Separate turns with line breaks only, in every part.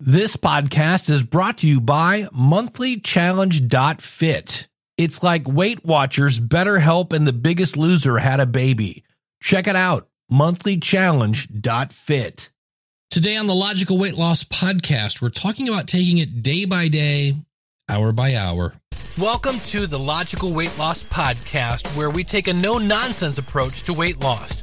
This podcast is brought to you by monthlychallenge.fit. It's like Weight Watchers, BetterHelp, and The Biggest Loser had a baby. Check it out, monthlychallenge.fit.
Today on the Logical Weight Loss Podcast, we're talking about taking it day by day, hour by hour.
Welcome to the Logical Weight Loss Podcast, where we take a no nonsense approach to weight loss.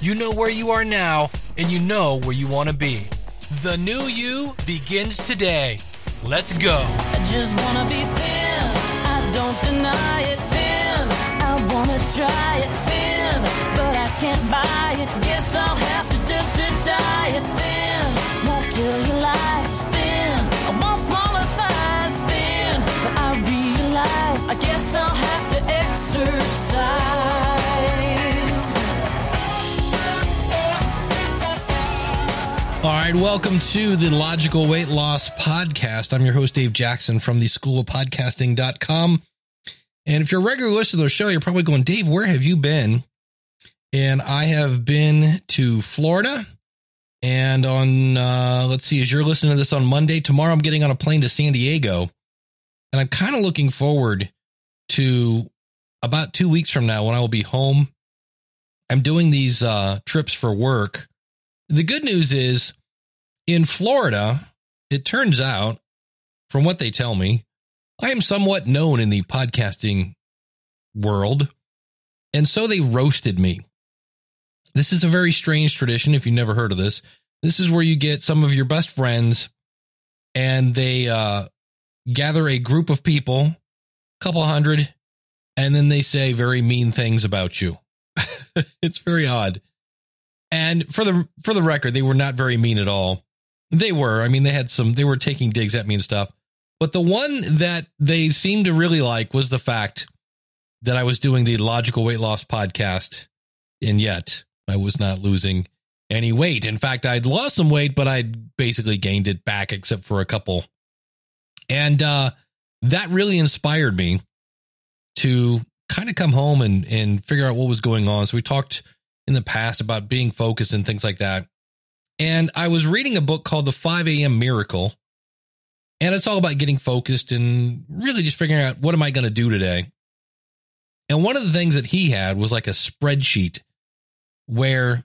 You know where you are now, and you know where you want to be. The new you begins today. Let's go.
I just wanna be thin. I don't deny it thin. I wanna try it thin, but I can't buy it. Guess I'll have to to thin. Won't kill your life thin. I want smaller thighs thin, but I realize I guess
right, welcome to the Logical Weight Loss Podcast. I'm your host, Dave Jackson from the School of Podcasting.com. And if you're a regular listener to the show, you're probably going, Dave, where have you been? And I have been to Florida. And on, uh, let's see, as you're listening to this on Monday, tomorrow I'm getting on a plane to San Diego. And I'm kind of looking forward to about two weeks from now when I will be home. I'm doing these uh, trips for work. The good news is in Florida, it turns out, from what they tell me, I am somewhat known in the podcasting world. And so they roasted me. This is a very strange tradition if you've never heard of this. This is where you get some of your best friends and they uh, gather a group of people, a couple hundred, and then they say very mean things about you. it's very odd. And for the for the record, they were not very mean at all. They were. I mean, they had some. They were taking digs at me and stuff. But the one that they seemed to really like was the fact that I was doing the logical weight loss podcast, and yet I was not losing any weight. In fact, I'd lost some weight, but I'd basically gained it back, except for a couple. And uh, that really inspired me to kind of come home and and figure out what was going on. So we talked in the past about being focused and things like that. And I was reading a book called The 5 a.m. Miracle. And it's all about getting focused and really just figuring out what am I going to do today. And one of the things that he had was like a spreadsheet where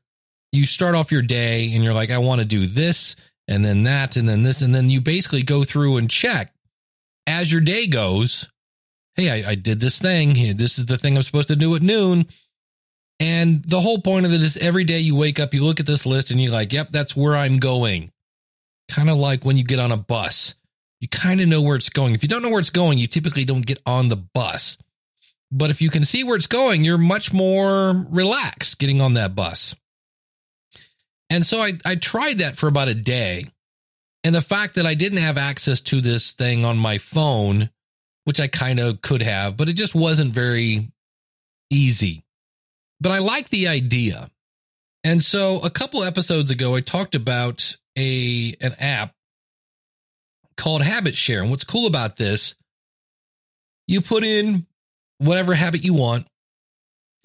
you start off your day and you're like, I want to do this and then that and then this. And then you basically go through and check as your day goes. Hey, I, I did this thing. This is the thing I'm supposed to do at noon. And the whole point of it is every day you wake up, you look at this list and you're like, yep, that's where I'm going. Kind of like when you get on a bus, you kind of know where it's going. If you don't know where it's going, you typically don't get on the bus. But if you can see where it's going, you're much more relaxed getting on that bus. And so I, I tried that for about a day. And the fact that I didn't have access to this thing on my phone, which I kind of could have, but it just wasn't very easy but I like the idea. And so a couple episodes ago, I talked about a an app called Habit Share. And what's cool about this, you put in whatever habit you want,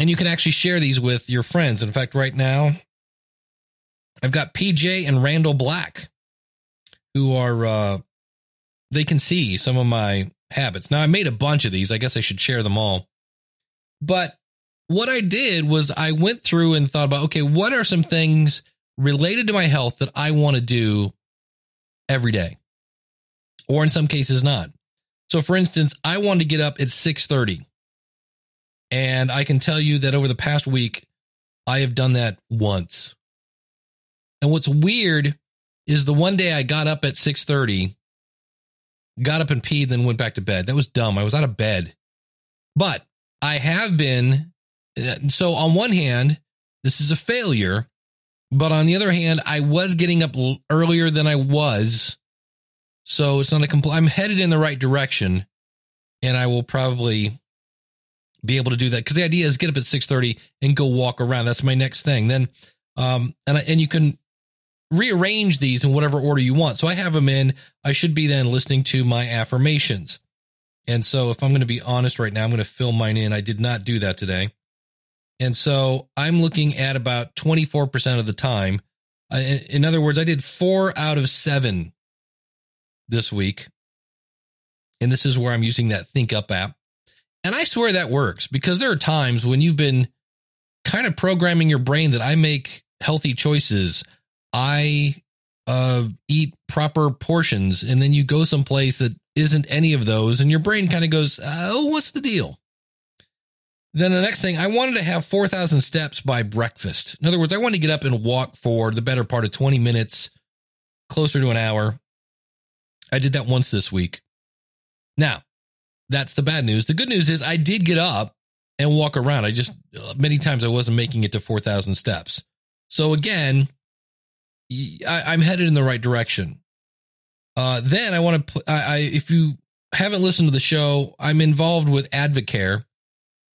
and you can actually share these with your friends. In fact, right now, I've got PJ and Randall Black, who are uh, they can see some of my habits. Now I made a bunch of these. I guess I should share them all. But what I did was I went through and thought about, okay, what are some things related to my health that I want to do every day? Or in some cases not. So for instance, I wanted to get up at 6:30. And I can tell you that over the past week, I have done that once. And what's weird is the one day I got up at 6:30, got up and peed, then went back to bed. That was dumb. I was out of bed. But I have been so on one hand, this is a failure, but on the other hand, I was getting up earlier than I was. So it's not a compl- I'm headed in the right direction and I will probably be able to do that because the idea is get up at 6:30 and go walk around. That's my next thing. Then um and I, and you can rearrange these in whatever order you want. So I have them in. I should be then listening to my affirmations. And so if I'm going to be honest right now, I'm going to fill mine in. I did not do that today. And so I'm looking at about 24% of the time. In other words, I did four out of seven this week. And this is where I'm using that Think Up app. And I swear that works because there are times when you've been kind of programming your brain that I make healthy choices. I uh, eat proper portions. And then you go someplace that isn't any of those. And your brain kind of goes, oh, what's the deal? Then the next thing, I wanted to have 4,000 steps by breakfast. In other words, I wanted to get up and walk for the better part of 20 minutes, closer to an hour. I did that once this week. Now, that's the bad news. The good news is I did get up and walk around. I just, many times I wasn't making it to 4,000 steps. So again, I, am headed in the right direction. Uh, then I want to, I, I, if you haven't listened to the show, I'm involved with Advocare.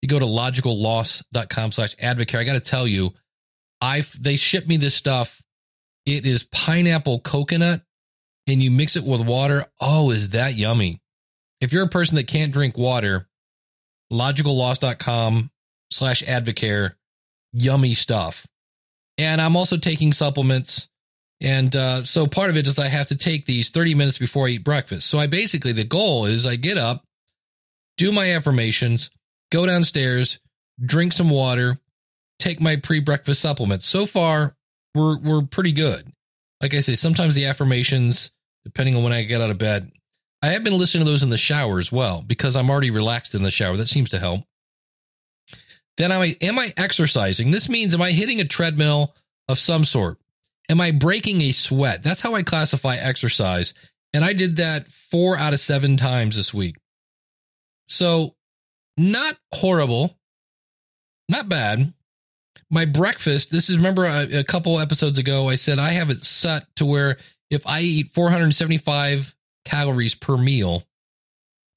You go to logicalloss.com slash Advocare. I got to tell you, I, they ship me this stuff. It is pineapple coconut and you mix it with water. Oh, is that yummy? If you're a person that can't drink water, logicalloss.com slash advocare, yummy stuff. And I'm also taking supplements. And uh, so part of it is I have to take these 30 minutes before I eat breakfast. So I basically, the goal is I get up, do my affirmations, go downstairs, drink some water, take my pre-breakfast supplements. So far, we're we're pretty good. Like I say, sometimes the affirmations, depending on when I get out of bed, I have been listening to those in the shower as well because I'm already relaxed in the shower. That seems to help. Then am I am I exercising? This means am I hitting a treadmill of some sort? Am I breaking a sweat? That's how I classify exercise. And I did that four out of seven times this week. So not horrible, not bad. My breakfast, this is remember a, a couple episodes ago, I said I have it set to where if I eat 475 calories per meal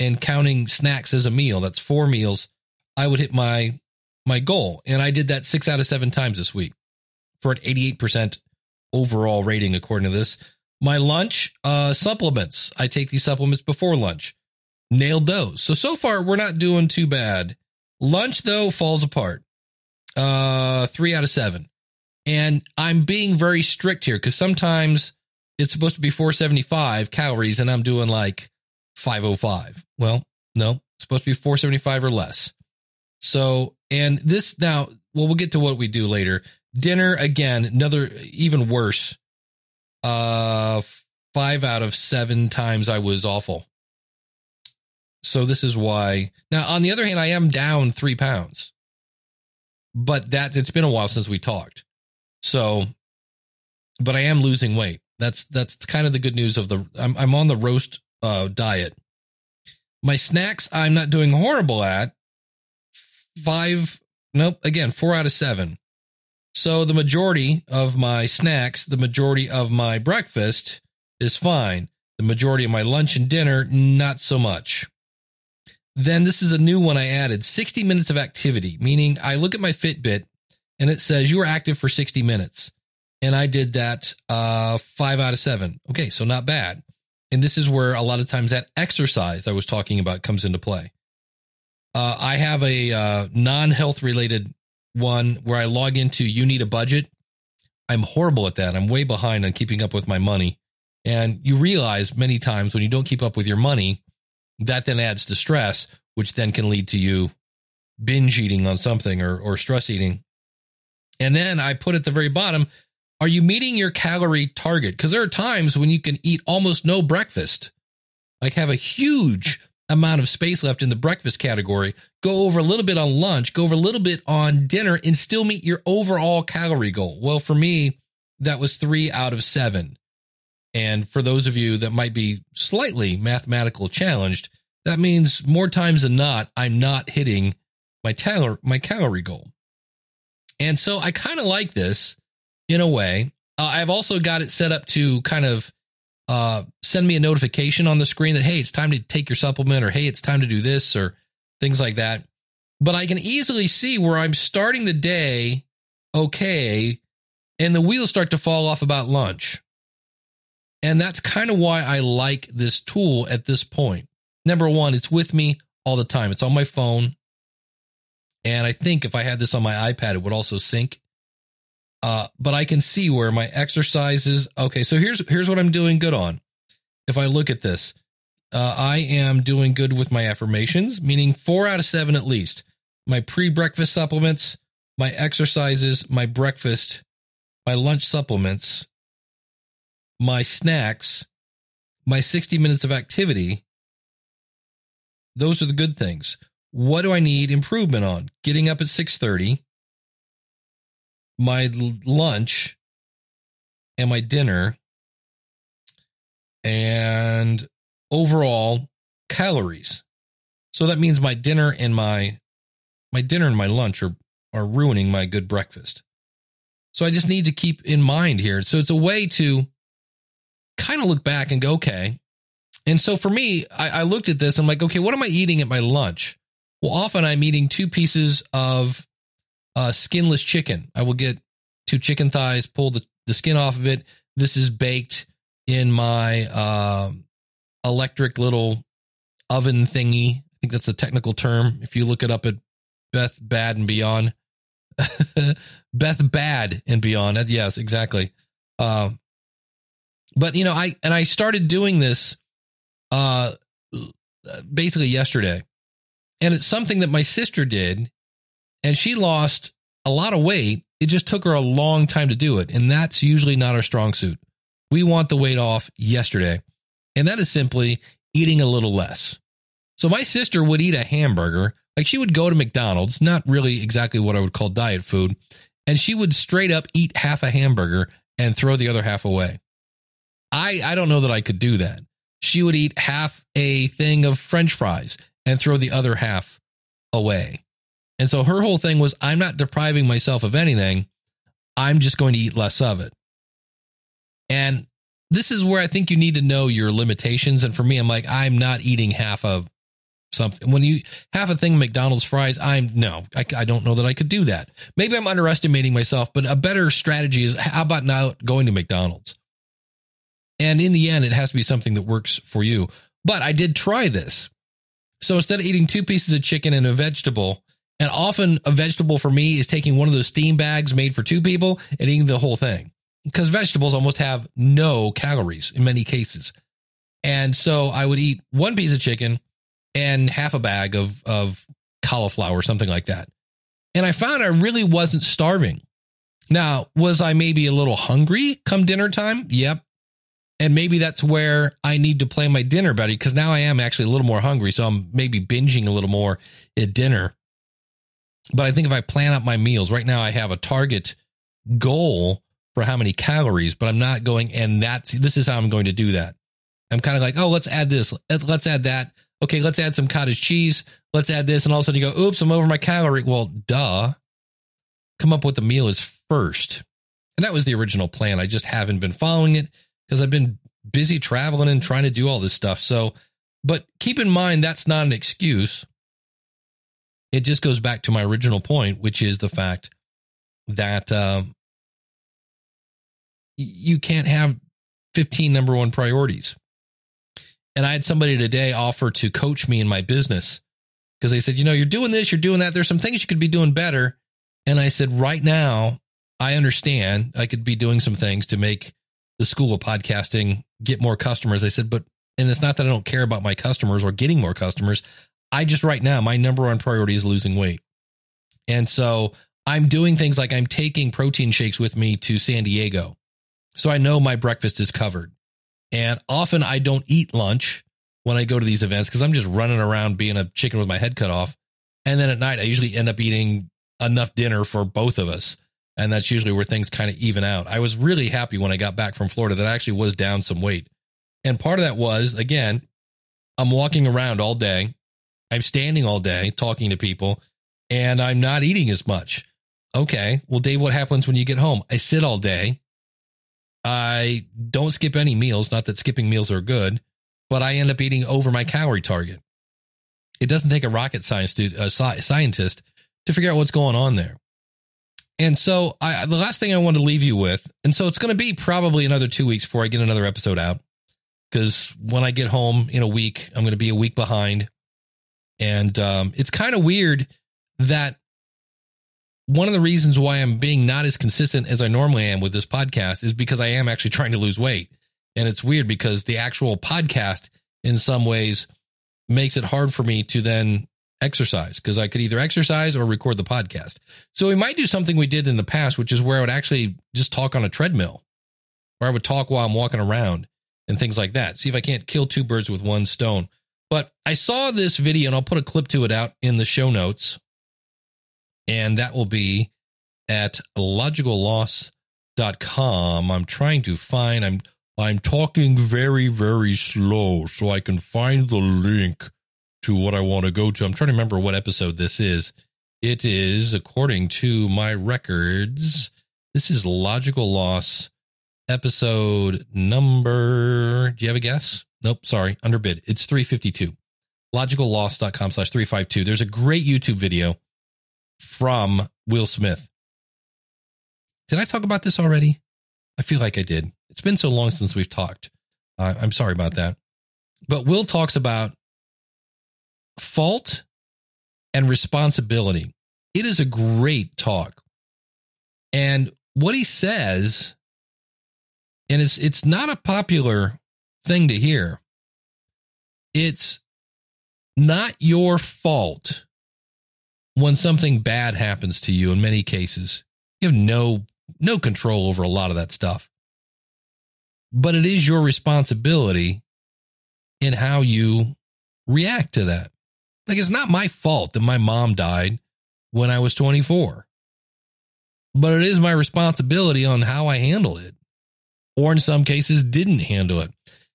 and counting snacks as a meal, that's four meals, I would hit my my goal. And I did that six out of seven times this week for an 88% overall rating, according to this. My lunch, uh, supplements. I take these supplements before lunch. Nailed those. So, so far, we're not doing too bad. Lunch, though, falls apart. Uh, three out of seven. And I'm being very strict here because sometimes it's supposed to be 475 calories and I'm doing like 505. Well, no, it's supposed to be 475 or less. So, and this now, well, we'll get to what we do later. Dinner again, another even worse. Uh, five out of seven times I was awful. So this is why. Now, on the other hand, I am down three pounds, but that it's been a while since we talked. So, but I am losing weight. That's that's kind of the good news of the. I'm I'm on the roast uh, diet. My snacks, I'm not doing horrible at. Five, nope. Again, four out of seven. So the majority of my snacks, the majority of my breakfast is fine. The majority of my lunch and dinner, not so much. Then this is a new one I added 60 minutes of activity, meaning I look at my Fitbit and it says you are active for 60 minutes and I did that uh, five out of seven. Okay, so not bad. And this is where a lot of times that exercise I was talking about comes into play. Uh, I have a uh, non health related one where I log into You Need a Budget. I'm horrible at that. I'm way behind on keeping up with my money. And you realize many times when you don't keep up with your money, that then adds to stress, which then can lead to you binge eating on something or, or stress eating. And then I put at the very bottom, are you meeting your calorie target? Because there are times when you can eat almost no breakfast, like have a huge amount of space left in the breakfast category, go over a little bit on lunch, go over a little bit on dinner, and still meet your overall calorie goal. Well, for me, that was three out of seven. And for those of you that might be slightly mathematical challenged, that means more times than not, I'm not hitting my, cal- my calorie goal. And so I kind of like this in a way. Uh, I've also got it set up to kind of uh, send me a notification on the screen that, hey, it's time to take your supplement or hey, it's time to do this or things like that. But I can easily see where I'm starting the day okay and the wheels start to fall off about lunch. And that's kind of why I like this tool at this point. Number one, it's with me all the time. It's on my phone. And I think if I had this on my iPad, it would also sync. Uh, but I can see where my exercises. Okay, so here's here's what I'm doing good on. If I look at this, uh, I am doing good with my affirmations, meaning four out of seven at least. My pre-breakfast supplements, my exercises, my breakfast, my lunch supplements, my snacks, my 60 minutes of activity. Those are the good things. What do I need improvement on? Getting up at 6:30, my lunch and my dinner and overall calories. So that means my dinner and my my dinner and my lunch are are ruining my good breakfast. So I just need to keep in mind here. So it's a way to kind of look back and go, okay. And so for me, I, I looked at this. I'm like, okay, what am I eating at my lunch? Well, often I'm eating two pieces of uh, skinless chicken. I will get two chicken thighs, pull the, the skin off of it. This is baked in my uh, electric little oven thingy. I think that's a technical term. If you look it up at Beth Bad and Beyond, Beth Bad and Beyond. Yes, exactly. Uh, but you know, I and I started doing this uh basically yesterday. And it's something that my sister did and she lost a lot of weight. It just took her a long time to do it, and that's usually not our strong suit. We want the weight off yesterday. And that is simply eating a little less. So my sister would eat a hamburger, like she would go to McDonald's, not really exactly what I would call diet food, and she would straight up eat half a hamburger and throw the other half away. I I don't know that I could do that. She would eat half a thing of french fries and throw the other half away. And so her whole thing was I'm not depriving myself of anything. I'm just going to eat less of it. And this is where I think you need to know your limitations. And for me, I'm like, I'm not eating half of something. When you half a thing McDonald's fries, I'm no, I, I don't know that I could do that. Maybe I'm underestimating myself, but a better strategy is how about not going to McDonald's? And in the end, it has to be something that works for you. But I did try this. So instead of eating two pieces of chicken and a vegetable, and often a vegetable for me is taking one of those steam bags made for two people and eating the whole thing because vegetables almost have no calories in many cases. And so I would eat one piece of chicken and half a bag of, of cauliflower, something like that. And I found I really wasn't starving. Now, was I maybe a little hungry come dinner time? Yep. And maybe that's where I need to plan my dinner better because now I am actually a little more hungry. So I'm maybe binging a little more at dinner. But I think if I plan out my meals right now, I have a target goal for how many calories, but I'm not going, and that's, this is how I'm going to do that. I'm kind of like, oh, let's add this. Let's add that. Okay, let's add some cottage cheese. Let's add this. And all of a sudden you go, oops, I'm over my calorie. Well, duh. Come up with the meal is first. And that was the original plan. I just haven't been following it because I've been busy traveling and trying to do all this stuff. So, but keep in mind, that's not an excuse. It just goes back to my original point, which is the fact that um, you can't have 15 number one priorities. And I had somebody today offer to coach me in my business because they said, you know, you're doing this, you're doing that. There's some things you could be doing better. And I said, right now, I understand I could be doing some things to make the school of podcasting get more customers. I said, but, and it's not that I don't care about my customers or getting more customers. I just right now, my number one priority is losing weight. And so I'm doing things like I'm taking protein shakes with me to San Diego. So I know my breakfast is covered. And often I don't eat lunch when I go to these events because I'm just running around being a chicken with my head cut off. And then at night, I usually end up eating enough dinner for both of us. And that's usually where things kind of even out. I was really happy when I got back from Florida that I actually was down some weight. And part of that was, again, I'm walking around all day. I'm standing all day talking to people and I'm not eating as much. Okay. Well, Dave, what happens when you get home? I sit all day. I don't skip any meals. Not that skipping meals are good, but I end up eating over my calorie target. It doesn't take a rocket science a uh, scientist to figure out what's going on there. And so I, the last thing I want to leave you with, and so it's going to be probably another two weeks before I get another episode out. Because when I get home in a week, I'm going to be a week behind. And um, it's kind of weird that one of the reasons why I'm being not as consistent as I normally am with this podcast is because I am actually trying to lose weight. And it's weird because the actual podcast, in some ways, makes it hard for me to then exercise because I could either exercise or record the podcast. So we might do something we did in the past, which is where I would actually just talk on a treadmill, where I would talk while I'm walking around and things like that. See if I can't kill two birds with one stone. But I saw this video and I'll put a clip to it out in the show notes. And that will be at logicalloss.com. I'm trying to find I'm I'm talking very, very slow so I can find the link to what I want to go to. I'm trying to remember what episode this is. It is, according to my records, this is Logical Loss episode number. Do you have a guess? Nope, sorry, underbid. It's 352. Logicalloss.com slash 352. There's a great YouTube video from Will Smith. Did I talk about this already? I feel like I did. It's been so long since we've talked. Uh, I'm sorry about that. But Will talks about fault and responsibility. It is a great talk. And what he says, and it's it's not a popular thing to hear. It's not your fault when something bad happens to you in many cases. You have no no control over a lot of that stuff. But it is your responsibility in how you react to that. Like it's not my fault that my mom died when I was 24. But it is my responsibility on how I handle it. Or in some cases didn't handle it.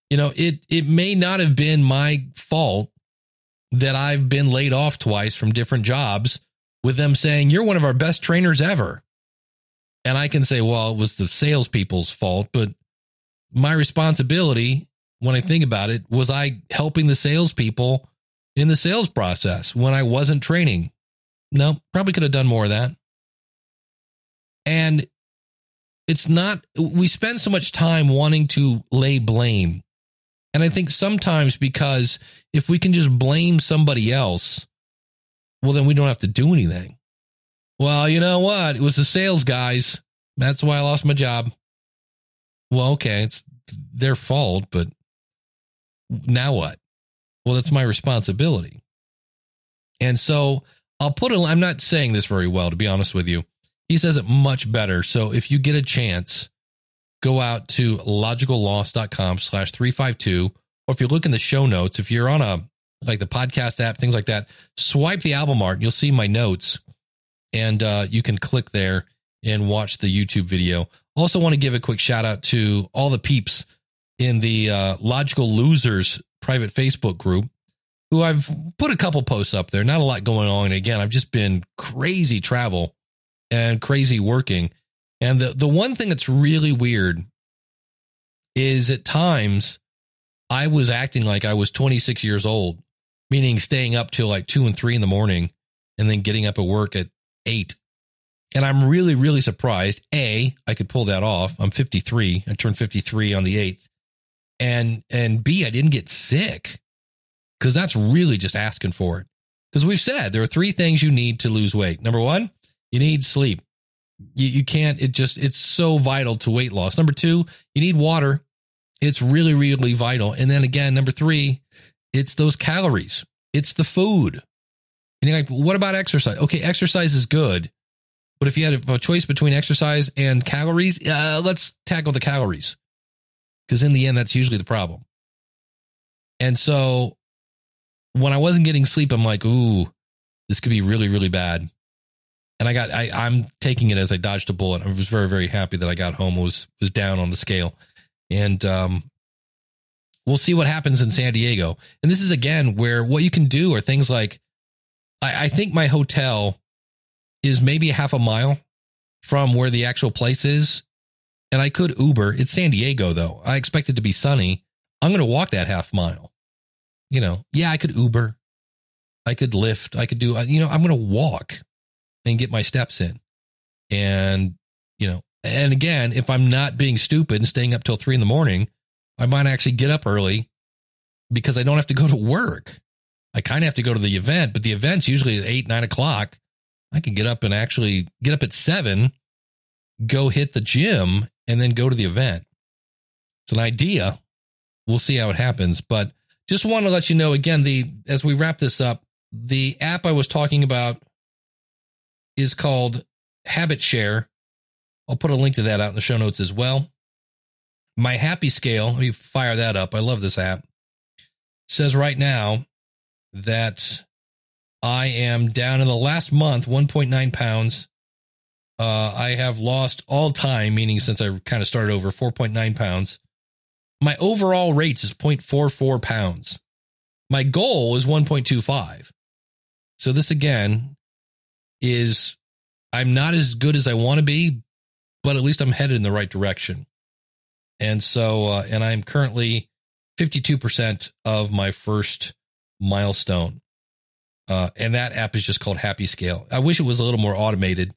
You know, it it may not have been my fault that I've been laid off twice from different jobs with them saying, You're one of our best trainers ever. And I can say, well, it was the salespeople's fault, but my responsibility when I think about it was I helping the salespeople in the sales process when I wasn't training. No, probably could have done more of that. And it's not, we spend so much time wanting to lay blame. And I think sometimes because if we can just blame somebody else, well, then we don't have to do anything. Well, you know what? It was the sales guys. That's why I lost my job. Well, okay, it's their fault, but now what? Well, that's my responsibility. And so I'll put a, I'm not saying this very well, to be honest with you. He says it much better. So if you get a chance, go out to logicalloss.com slash 352. Or if you look in the show notes, if you're on a, like the podcast app, things like that, swipe the album art you'll see my notes and uh, you can click there and watch the YouTube video. Also, want to give a quick shout out to all the peeps in the uh, Logical Losers private Facebook group, who I've put a couple posts up there. Not a lot going on. Again, I've just been crazy travel and crazy working. And the the one thing that's really weird is at times I was acting like I was 26 years old, meaning staying up till like two and three in the morning and then getting up at work at eight. And I'm really, really surprised. A, I could pull that off. I'm 53. I turned 53 on the 8th. And, and B, I didn't get sick because that's really just asking for it. Because we've said there are three things you need to lose weight. Number one, you need sleep. You, you can't, it just, it's so vital to weight loss. Number two, you need water. It's really, really vital. And then again, number three, it's those calories. It's the food. And you're like, what about exercise? Okay, exercise is good. But if you had a choice between exercise and calories, uh, let's tackle the calories. Because in the end, that's usually the problem. And so when I wasn't getting sleep, I'm like, ooh, this could be really, really bad. And I got, I, I'm taking it as I dodged a bullet. I was very, very happy that I got home, was, was down on the scale. And, um, we'll see what happens in San Diego. And this is again where what you can do are things like I, I think my hotel is maybe half a mile from where the actual place is. And I could Uber. It's San Diego though. I expect it to be sunny. I'm going to walk that half mile. You know, yeah, I could Uber. I could Lyft. I could do, you know, I'm going to walk and get my steps in. And, you know, and again, if I'm not being stupid and staying up till three in the morning, I might actually get up early because I don't have to go to work. I kind of have to go to the event, but the event's usually at eight, nine o'clock. I could get up and actually get up at seven, go hit the gym, and then go to the event. It's an idea. We'll see how it happens. But just want to let you know again, the as we wrap this up, the app I was talking about is called Habit Share. I'll put a link to that out in the show notes as well. My happy scale, let me fire that up. I love this app. Says right now that I am down in the last month 1.9 pounds. Uh, I have lost all time, meaning since I kind of started over 4.9 pounds. My overall rates is 0.44 pounds. My goal is 1.25. So this again is I'm not as good as I want to be, but at least I'm headed in the right direction. And so, uh, and I'm currently 52% of my first milestone. Uh, and that app is just called Happy Scale. I wish it was a little more automated.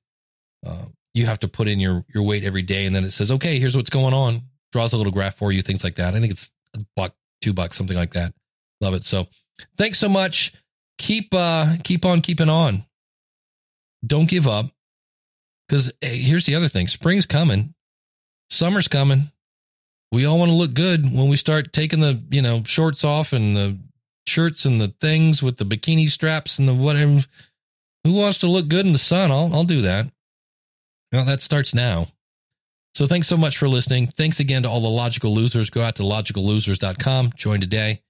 Uh, you have to put in your, your weight every day and then it says, okay, here's what's going on. Draws a little graph for you, things like that. I think it's a buck, two bucks, something like that. Love it. So thanks so much. Keep, uh, keep on keeping on. Don't give up. Cause hey, here's the other thing. Spring's coming. Summer's coming. We all want to look good when we start taking the, you know, shorts off and the shirts and the things with the bikini straps and the whatever. Who wants to look good in the sun? I'll, I'll do that. Well, that starts now. So thanks so much for listening. Thanks again to all the logical losers. Go out to logicallosers.com, join today.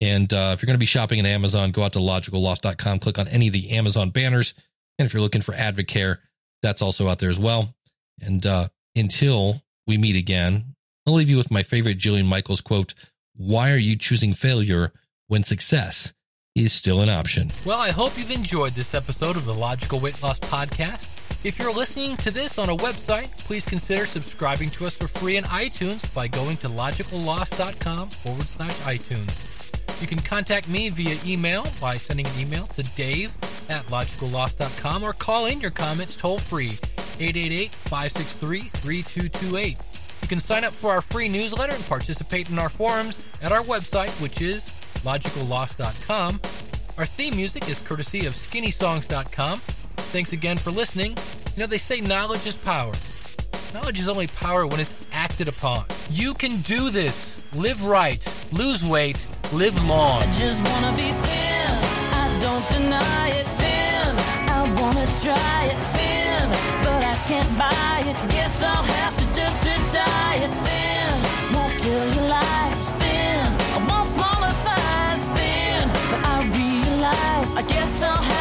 And uh, if you're going to be shopping in Amazon, go out to logicalloss.com, click on any of the Amazon banners. And if you're looking for Advocare, that's also out there as well. And uh, until we meet again, I'll leave you with my favorite Jillian Michaels quote Why are you choosing failure when success is still an option?
Well, I hope you've enjoyed this episode of the Logical Weight Loss Podcast. If you're listening to this on a website, please consider subscribing to us for free in iTunes by going to logicalloss.com forward slash iTunes. You can contact me via email by sending an email to dave at logicalloss.com or call in your comments toll free 888 563 3228. You can sign up for our free newsletter and participate in our forums at our website, which is logicalloss.com. Our theme music is courtesy of skinnysongs.com. Thanks again for listening. You know, they say knowledge is power. Knowledge is only power when it's acted upon. You can do this. Live right, lose weight, live long.
I just wanna be thin. I don't deny it thin. I wanna try it thin, but I can't buy it. Guess I'll have to do thin. Won't kill your life thin. I smaller thighs thin, but I realize I guess I'll have